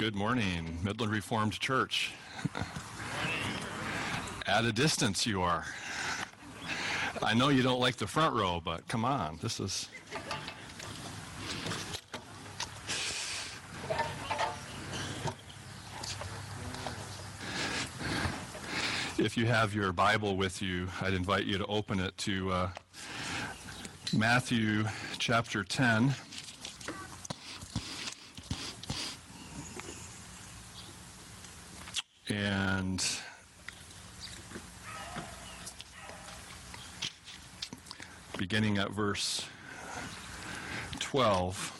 Good morning, Midland Reformed Church. At a distance, you are. I know you don't like the front row, but come on, this is. If you have your Bible with you, I'd invite you to open it to uh, Matthew chapter 10. And beginning at verse 12.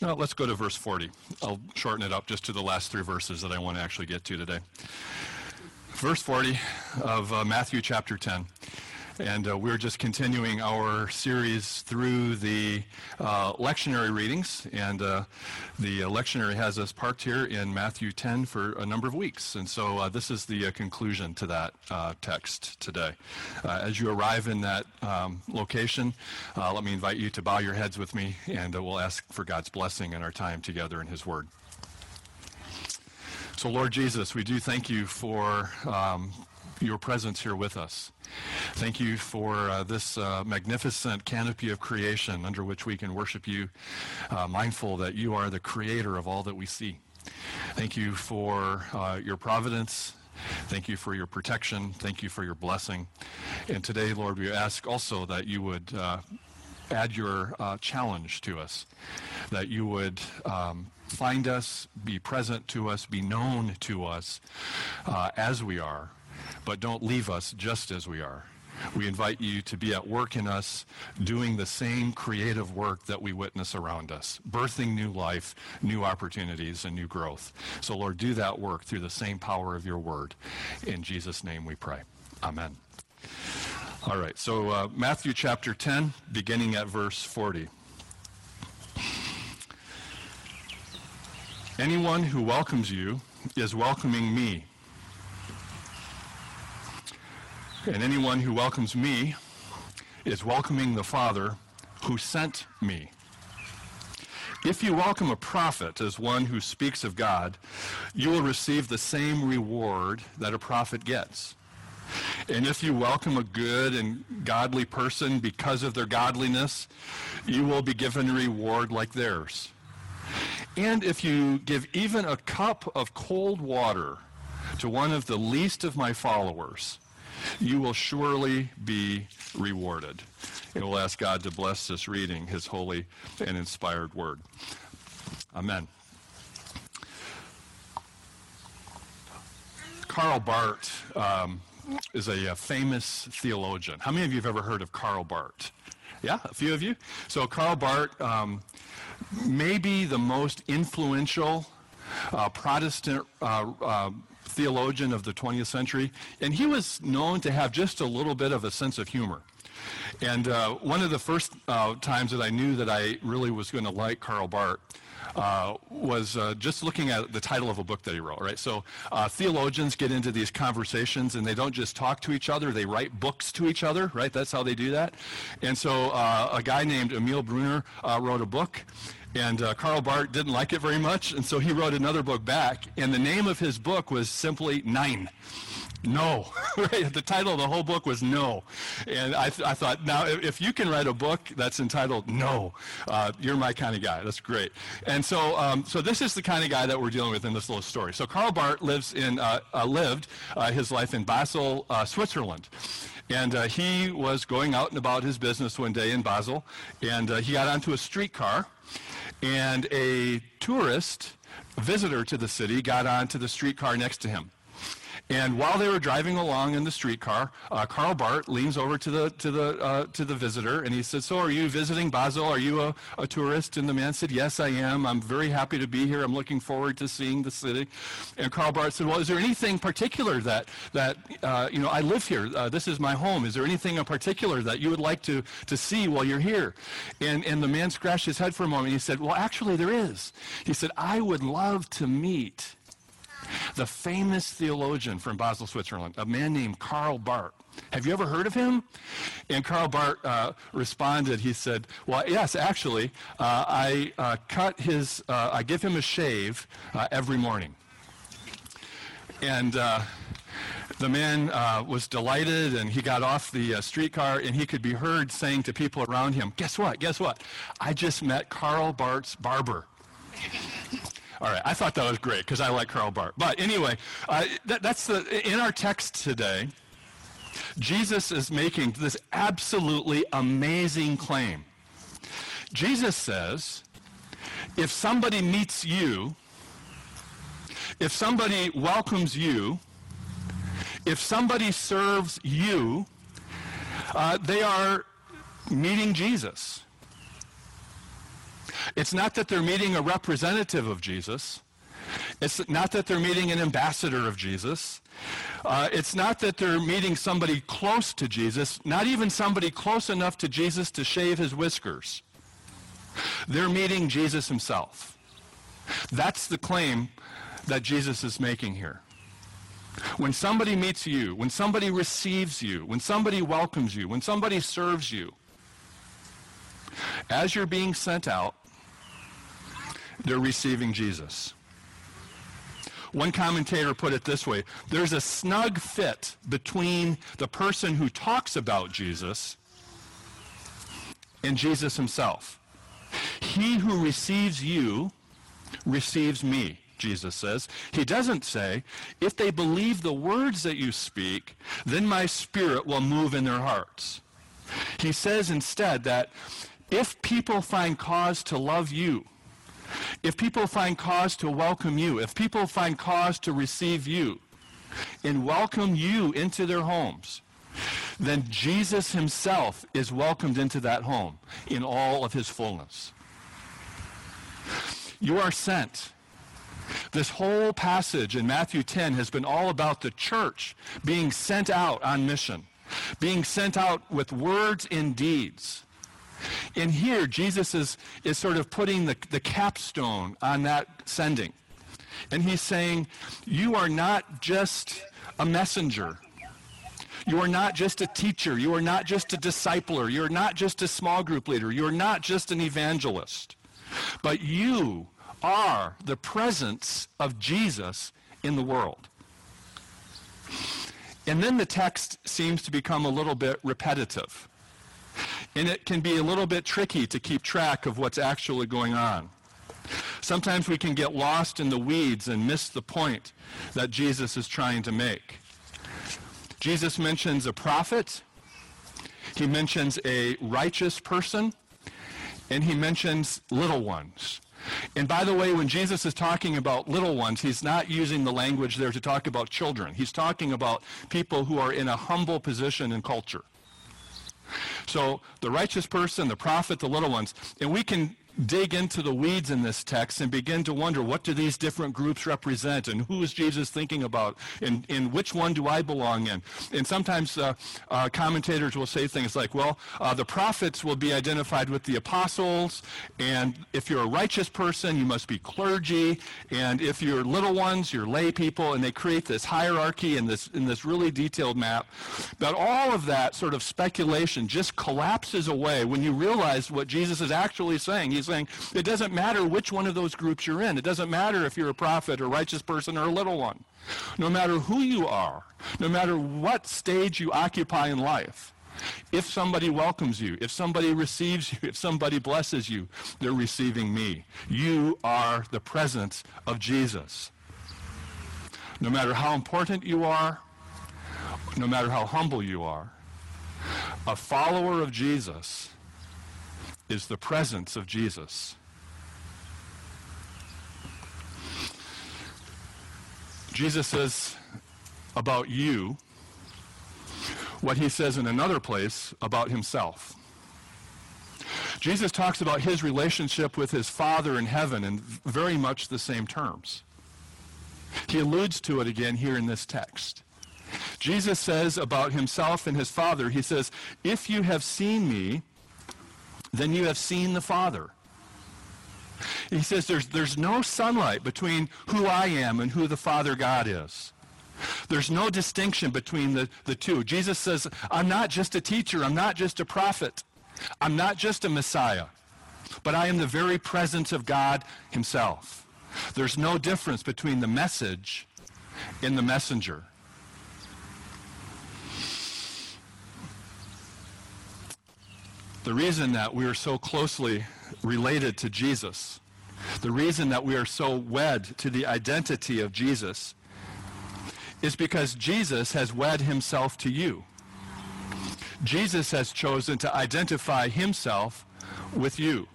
Now let's go to verse 40. I'll shorten it up just to the last three verses that I want to actually get to today. Verse 40 of uh, Matthew chapter 10. And uh, we're just continuing our series through the uh, lectionary readings. And uh, the uh, lectionary has us parked here in Matthew 10 for a number of weeks. And so uh, this is the uh, conclusion to that text today. as you arrive in that um, location, let me invite you to bow your heads with me, and we'll ask for God's blessing in our time together in His Word. So, Lord Jesus, we do thank you for um, your presence here with us. Thank you for uh, this uh, magnificent canopy of creation under which we can worship you, uh, mindful that you are the creator of all that we see. Thank you for uh, your providence. Thank you for your protection. Thank you for your blessing. And today, Lord, we ask also that you would uh, add your uh, challenge to us, that you would um, find us, be present to us, be known to us as we are but don't leave us just as we are. We invite you to be at work in us, doing the same creative work that we witness around us, birthing new life, new opportunities, and new growth. So, Lord, do that work through the same power of your word. In Jesus' name we pray. Amen. All right, so uh, Matthew chapter 10, beginning at verse 40. Anyone who welcomes you is welcoming me And anyone who welcomes me is welcoming the Father who sent me. If you welcome a prophet as one who speaks of God, you will receive the same reward that a prophet gets. And if you welcome a good and godly person because of their godliness, you will be given a reward like theirs. And if you give even a cup of cold water to one of the least of my followers, you will surely be rewarded. And we'll ask God to bless this reading, his holy and inspired word. Amen. Karl Barth um, is a, a, famous theologian. How many of you have ever heard of Karl Barth? Yeah, a few of you. So Karl Barth um, may be the most influential uh, Protestant uh, uh, theologian of the 20th century, and he was known to have just a little bit of a sense of humor. And uh, one of the first uh, times that I knew that I really was going to like Karl Barth uh, was uh, just looking at the title of a book that he wrote, right? So uh, theologians get into these conversations and they don't just talk to each other, they write books to each other, right? That's how they do that. And so uh, a guy named Emil Brunner wrote a book and uh, Karl Barth didn't like it very much, and so he wrote another book back. And the name of his book was simply Nein. No. right? The title of the whole book was No. And I, th- I thought, now, if you can write a book that's entitled No, uh, you're my kind of guy. That's great. And so, um, so this is the kind of guy that we're dealing with in this little story. So Karl Barth lives in, uh, uh lived uh, his life in Basel, uh, Switzerland. And uh, he was going out and about his business one day in Basel, and he got onto a streetcar and a tourist visitor to the city got onto the streetcar next to him. And while they were driving along in the streetcar, uh, Karl Barth leans over to the to the uh, to the visitor and he said, "So, are you visiting Basel? Are you a, a, tourist?" And the man said, "Yes, I am. I'm very happy to be here. I'm looking forward to seeing the city." And Karl Barth said, "Well, is there anything particular that that uh, you know? I live here. Uh, this is my home. Is there anything in particular that you would like to to see while you're here?" And and the man scratched his head for a moment. He said, "Well, actually, there is." He said, "I would love to meet." The famous theologian from Basel, Switzerland, a man named Karl Barth. Have you ever heard of him? And Karl Barth uh, responded, he said, well, yes, actually, uh, I uh, cut his, uh, I give him a shave uh, every morning. And uh, the man was delighted and he got off the streetcar and he could be heard saying to people around him, guess what, guess what? I just met Karl Barth's barber. All right, I thought that was great because I like Karl Barth. But anyway, that, that's the, in our text today, Jesus is making this absolutely amazing claim. Jesus says, if somebody meets you, if somebody welcomes you, if somebody serves you, uh, they are meeting Jesus. It's not that they're meeting a representative of Jesus. It's not that they're meeting an ambassador of Jesus. Uh, it's not that they're meeting somebody close to Jesus, not even somebody close enough to Jesus to shave his whiskers. They're meeting Jesus himself. That's the claim that Jesus is making here. When somebody meets you, when somebody receives you, when somebody welcomes you, when somebody serves you, as you're being sent out, they're receiving Jesus. One commentator put it this way there's a snug fit between the person who talks about Jesus and Jesus himself. He who receives you receives me, Jesus says. He doesn't say, if they believe the words that you speak, then my spirit will move in their hearts. He says instead that if people find cause to love you, if people find cause to welcome you, if people find cause to receive you and welcome you into their homes, then Jesus himself is welcomed into that home in all of his fullness. You are sent. This whole passage in Matthew 10 has been all about the church being sent out on mission, being sent out with words and deeds. And here, Jesus is, is sort of putting the, the capstone on that sending. And he's saying, You are not just a messenger. You are not just a teacher. You are not just a discipler. You're not just a small group leader. You're not just an evangelist. But you are the presence of Jesus in the world. And then the text seems to become a little bit repetitive. And it can be a little bit tricky to keep track of what's actually going on. Sometimes we can get lost in the weeds and miss the point that Jesus is trying to make. Jesus mentions a prophet, he mentions a righteous person, and he mentions little ones. And by the way, when Jesus is talking about little ones, he's not using the language there to talk about children. He's talking about people who are in a humble position in culture. So the righteous person, the prophet, the little ones, and we can dig into the weeds in this text and begin to wonder what do these different groups represent and who is Jesus thinking about and, and which one do I belong in. And sometimes uh, uh, commentators will say things like, well, uh, the prophets will be identified with the apostles, and if you're a righteous person, you must be clergy, and if you're little ones, you're lay people, and they create this hierarchy in this, in this really detailed map. But all of that sort of speculation just collapses away when you realize what Jesus is actually saying. He's saying it doesn't matter which one of those groups you're in. It doesn't matter if you're a prophet or righteous person or a little one. No matter who you are, no matter what stage you occupy in life, if somebody welcomes you, if somebody receives you, if somebody blesses you, they're receiving me. You are the presence of Jesus. No matter how important you are, no matter how humble you are, a follower of Jesus is the presence of Jesus. Jesus says about you what he says in another place about himself. Jesus talks about his relationship with his Father in heaven in very much the same terms. He alludes to it again here in this text. Jesus says about himself and his Father, he says, If you have seen me, then you have seen the Father. He says there's, there's no sunlight between who I am and who the Father God is. There's no distinction between the, the two. Jesus says, I'm not just a teacher. I'm not just a prophet. I'm not just a Messiah. But I am the very presence of God himself. There's no difference between the message and the messenger. The reason that we are so closely related to Jesus, the reason that we are so wed to the identity of Jesus, is because Jesus has wed himself to you. Jesus has chosen to identify himself with you.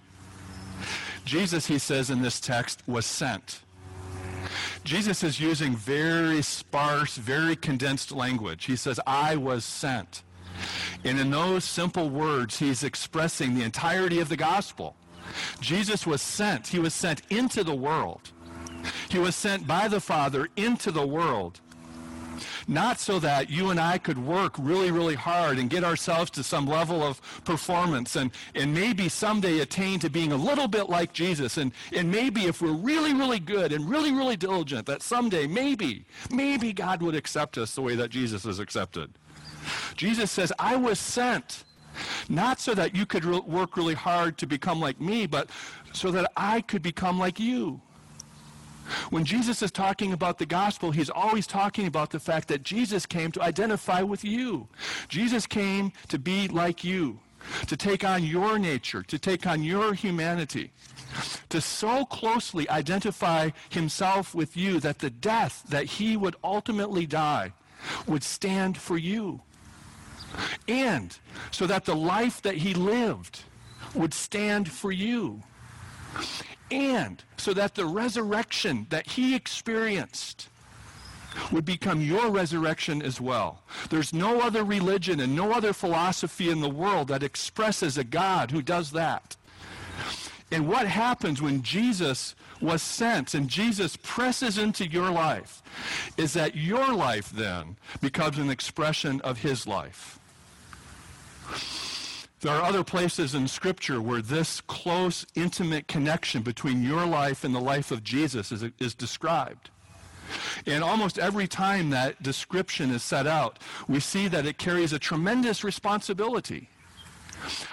Jesus, he says in this text, was sent. Jesus is using very sparse, very condensed language. He says, I was sent. And in those simple words, he's expressing the entirety of the gospel. Jesus was sent. He was sent into the world. He was sent by the Father into the world not so that you and I could work really, really hard and get ourselves to some level of performance and, and maybe someday attain to being a little bit like Jesus. And, and maybe if we're really, really good and really, really diligent, that someday, maybe, maybe God would accept us the way that Jesus is accepted. Jesus says, I was sent not so that you could re- work really hard to become like me, but so that I could become like you. When Jesus is talking about the gospel, he's always talking about the fact that Jesus came to identify with you. Jesus came to be like you, to take on your nature, to take on your humanity, to so closely identify himself with you that the death that he would ultimately die would stand for you. And so that the life that he lived would stand for you and so that the resurrection that he experienced would become your resurrection as well. There's no other religion and no other philosophy in the world that expresses a God who does that. And what happens when Jesus was sent and Jesus presses into your life is that your life then becomes an expression of his life. There are other places in Scripture where this close, intimate connection between your life and the life of Jesus is, is described. And almost every time that description is set out, we see that it carries a tremendous responsibility.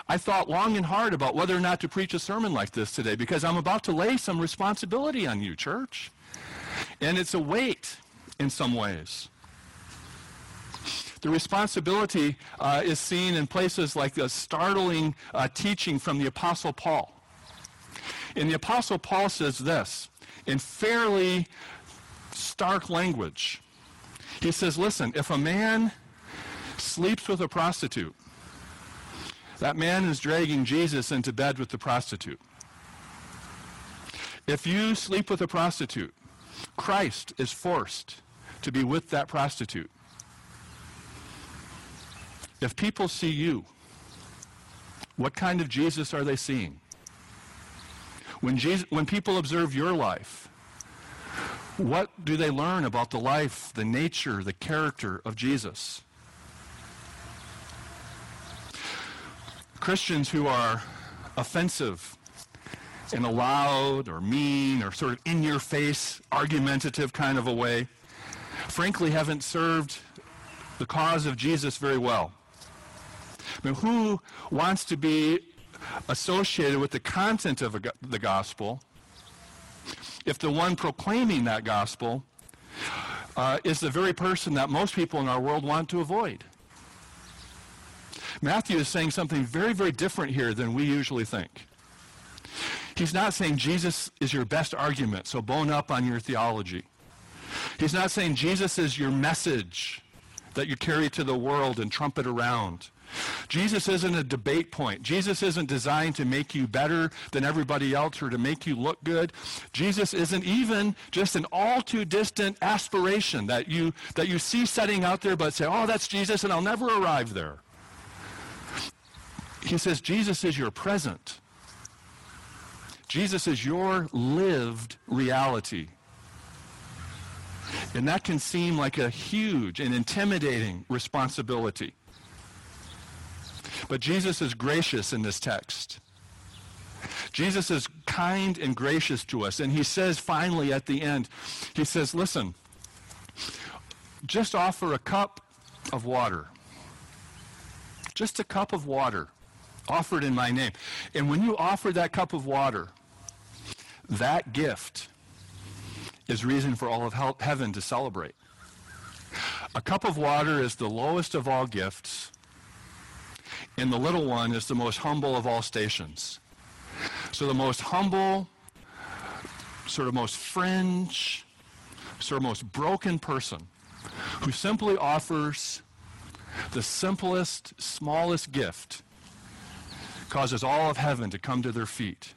I thought long and hard about whether or not to preach a sermon like this today because I'm about to lay some responsibility on you, church. And it's a weight in some ways. The responsibility uh, is seen in places like the startling uh, teaching from the Apostle Paul. And the Apostle Paul says this in fairly stark language. He says, listen, if a man sleeps with a prostitute, that man is dragging Jesus into bed with the prostitute. If you sleep with a prostitute, Christ is forced to be with that prostitute. If people see you, what kind of Jesus are they seeing? When, Jesus, when people observe your life, what do they learn about the life, the nature, the character of Jesus? Christians who are offensive in a loud or mean or sort of in your face, argumentative kind of a way, frankly haven't served the cause of Jesus very well. Mean, who wants to be associated with the content of the gospel if the one proclaiming that gospel uh, is the very person that most people in our world want to avoid? Matthew is saying something very, very different here than we usually think. He's not saying Jesus is your best argument, so bone up on your theology. He's not saying Jesus is your message that you carry to the world and trumpet around. Jesus isn't a debate point. Jesus isn't designed to make you better than everybody else or to make you look good. Jesus isn't even just an all too distant aspiration that you, that you see setting out there but say, oh, that's Jesus and I'll never arrive there. He says Jesus is your present. Jesus is your lived reality. And that can seem like a huge and intimidating responsibility. But Jesus is gracious in this text. Jesus is kind and gracious to us. And he says finally at the end, he says, listen, just offer a cup of water. Just a cup of water offered in my name. And when you offer that cup of water, that gift is reason for all of heaven to celebrate. A cup of water is the lowest of all gifts, and the little one is the most humble of all stations. So the most humble, sort of most fringe, sort of most broken person who simply offers the simplest, smallest gift causes all of heaven to come to their feet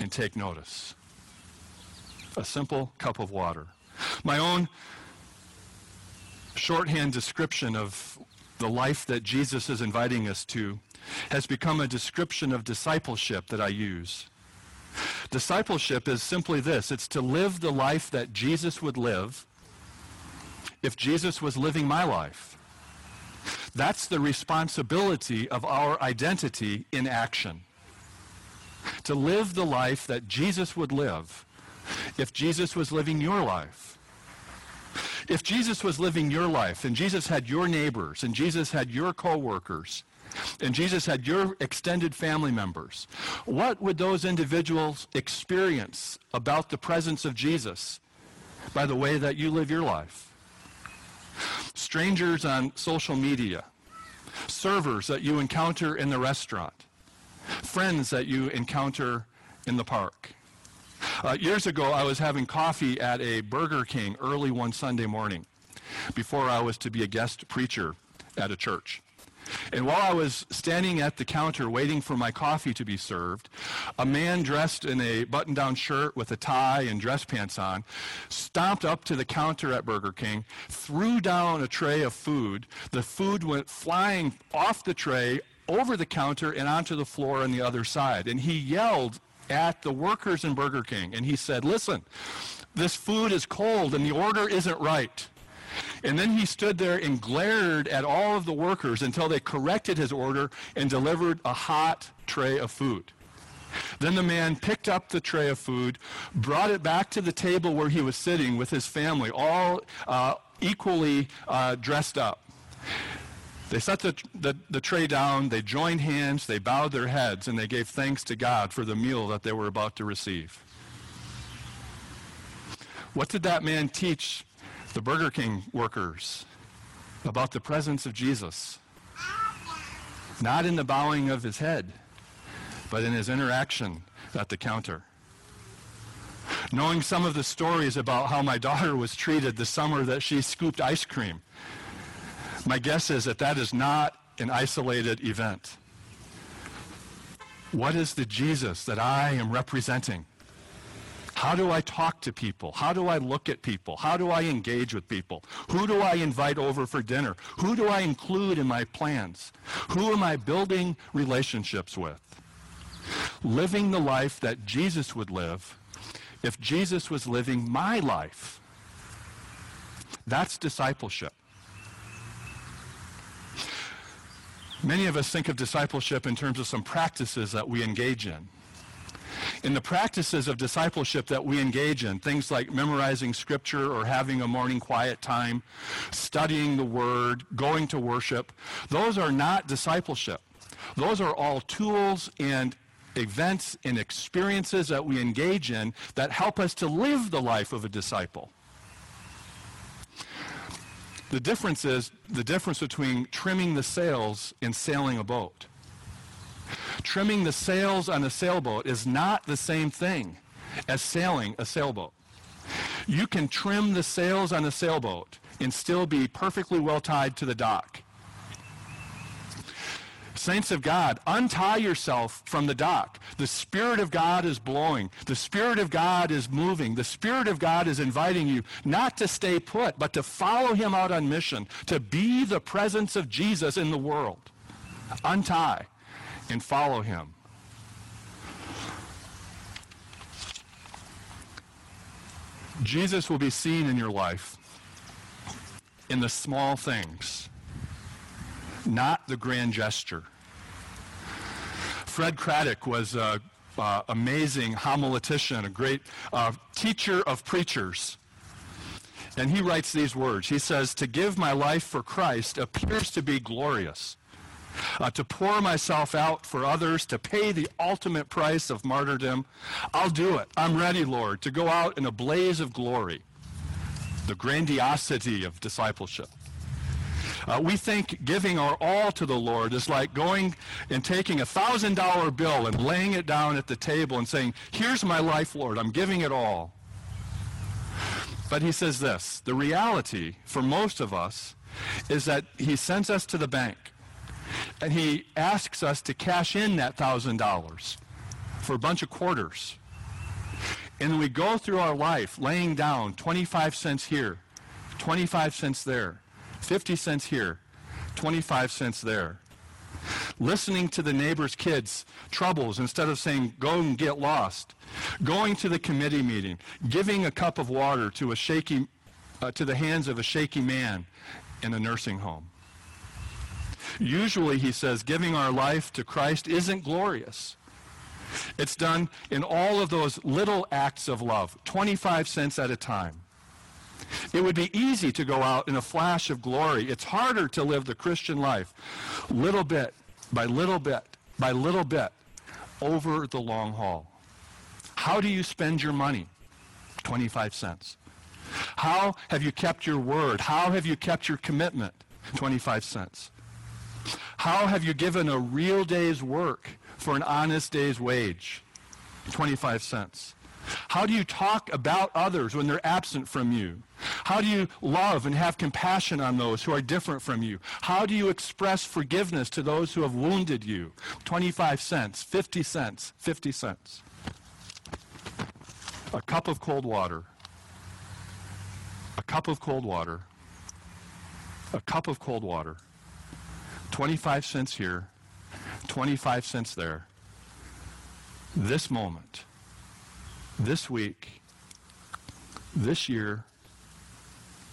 and take notice. A simple cup of water. My own shorthand description of the life that Jesus is inviting us to has become a description of discipleship that I use. Discipleship is simply this it's to live the life that Jesus would live if Jesus was living my life. That's the responsibility of our identity in action. To live the life that Jesus would live if Jesus was living your life. If Jesus was living your life and Jesus had your neighbors and Jesus had your coworkers and Jesus had your extended family members, what would those individuals experience about the presence of Jesus by the way that you live your life? Strangers on social media, servers that you encounter in the restaurant, friends that you encounter in the park. Uh, years ago, I was having coffee at a Burger King early one Sunday morning before I was to be a guest preacher at a church. And while I was standing at the counter waiting for my coffee to be served, a man dressed in a button down shirt with a tie and dress pants on stomped up to the counter at Burger King, threw down a tray of food. The food went flying off the tray over the counter and onto the floor on the other side. And he yelled at the workers in Burger King and he said, Listen, this food is cold and the order isn't right. And then he stood there and glared at all of the workers until they corrected his order and delivered a hot tray of food. Then the man picked up the tray of food, brought it back to the table where he was sitting with his family, all uh, equally uh, dressed up. They set the, the, the, tray down, they joined hands, they bowed their heads, and they gave thanks to God for the meal that they were about to receive. What did that man teach the Burger King workers about the presence of Jesus? Not in the bowing of his head, but in his interaction at the counter. Knowing some of the stories about how my daughter was treated the summer that she scooped ice cream my guess is that that is not an isolated event. What is the Jesus that I am representing? How do I talk to people? How do I look at people? How do I engage with people? Who do I invite over for dinner? Who do I include in my plans? Who am I building relationships with? Living the life that Jesus would live if Jesus was living my life. That's discipleship. Many of us think of discipleship in terms of some practices that we engage in. In the practices of discipleship that we engage in, things like memorizing scripture or having a morning quiet time, studying the word, going to worship, those are not discipleship. Those are all tools and events and experiences that we engage in that help us to live the life of a disciple. The difference is the difference between trimming the sails and sailing a boat. Trimming the sails on a sailboat is not the same thing as sailing a sailboat. You can trim the sails on a sailboat and still be perfectly well tied to the dock. Saints of God, untie yourself from the dock. The Spirit of God is blowing. The Spirit of God is moving. The Spirit of God is inviting you not to stay put, but to follow him out on mission, to be the presence of Jesus in the world. Untie and follow him. Jesus will be seen in your life in the small things, not the grand gesture. Fred Craddock was a uh, amazing homiletician, a great uh, teacher of preachers. And he writes these words. He says, To give my life for Christ appears to be glorious. Uh, to pour myself out for others, to pay the ultimate price of martyrdom, I'll do it. I'm ready, Lord, to go out in a blaze of glory. The grandiosity of discipleship. Uh, we think giving our all to the Lord is like going and taking a thousand dollar bill and laying it down at the table and saying, Here's my life, Lord, I'm giving it all. But he says this the reality for most of us is that he sends us to the bank and he asks us to cash in that thousand dollars for a bunch of quarters. And we go through our life laying down 25 cents here, 25 cents there, 50 cents here, 25 cents there. Listening to the neighbor's kids' troubles instead of saying, go and get lost. Going to the committee meeting, giving a cup of water to a shaky, uh, to the hands of a shaky man in a nursing home. Usually, he says, giving our life to Christ isn't glorious. It's done in all of those little acts of love, 25 cents at a time. It would be easy to go out in a flash of glory. It's harder to live the Christian life little bit by little bit by little bit over the long haul. How do you spend your money? 25 cents. How have you kept your word? How have you kept your commitment? 25 cents. How have you given a real day's work for an honest day's wage? 25 cents. How do you talk about others when they're absent from you? How do you love and have compassion on those who are different from you? How do you express forgiveness to those who have wounded you? 25 cents, 50 cents, 50 cents. A cup of cold water. A cup of cold water. A cup of cold water. 25 cents here, 25 cents there. This moment this week, this year,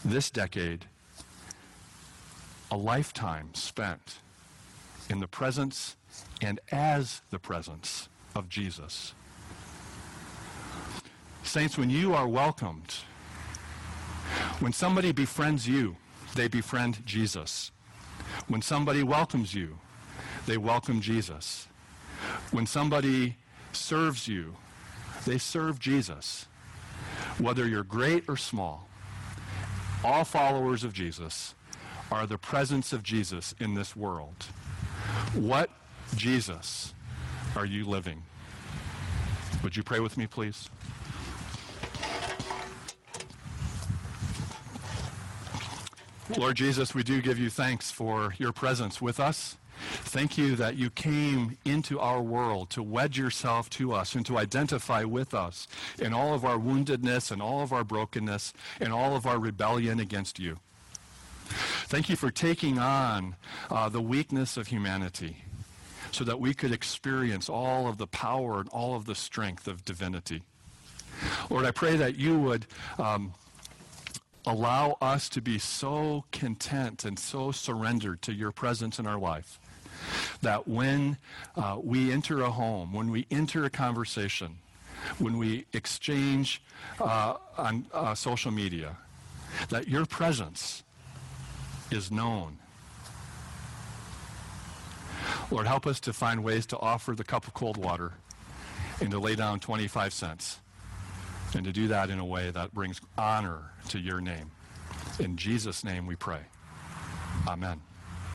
this decade, a lifetime spent in the presence and as the presence of Jesus. Saints, when you are welcomed, when somebody befriends you, they befriend Jesus. When somebody welcomes you, they welcome Jesus. When somebody serves you, they serve Jesus. Whether you're great or small, all followers of Jesus are the presence of Jesus in this world. What Jesus are you living? Would you pray with me, please? Lord Jesus, we do give you thanks for your presence with us. Thank you that you came into our world to wedge yourself to us and to identify with us in all of our woundedness and all of our brokenness and all of our rebellion against you. Thank you for taking on uh, the weakness of humanity so that we could experience all of the power and all of the strength of divinity. Lord, I pray that you would um, allow us to be so content and so surrendered to your presence in our life that when uh, we enter a home, when we enter a conversation, when we exchange uh, on uh, social media, that your presence is known. Lord, help us to find ways to offer the cup of cold water and to lay down 25 cents and to do that in a way that brings honor to your name. In Jesus' name we pray. Amen.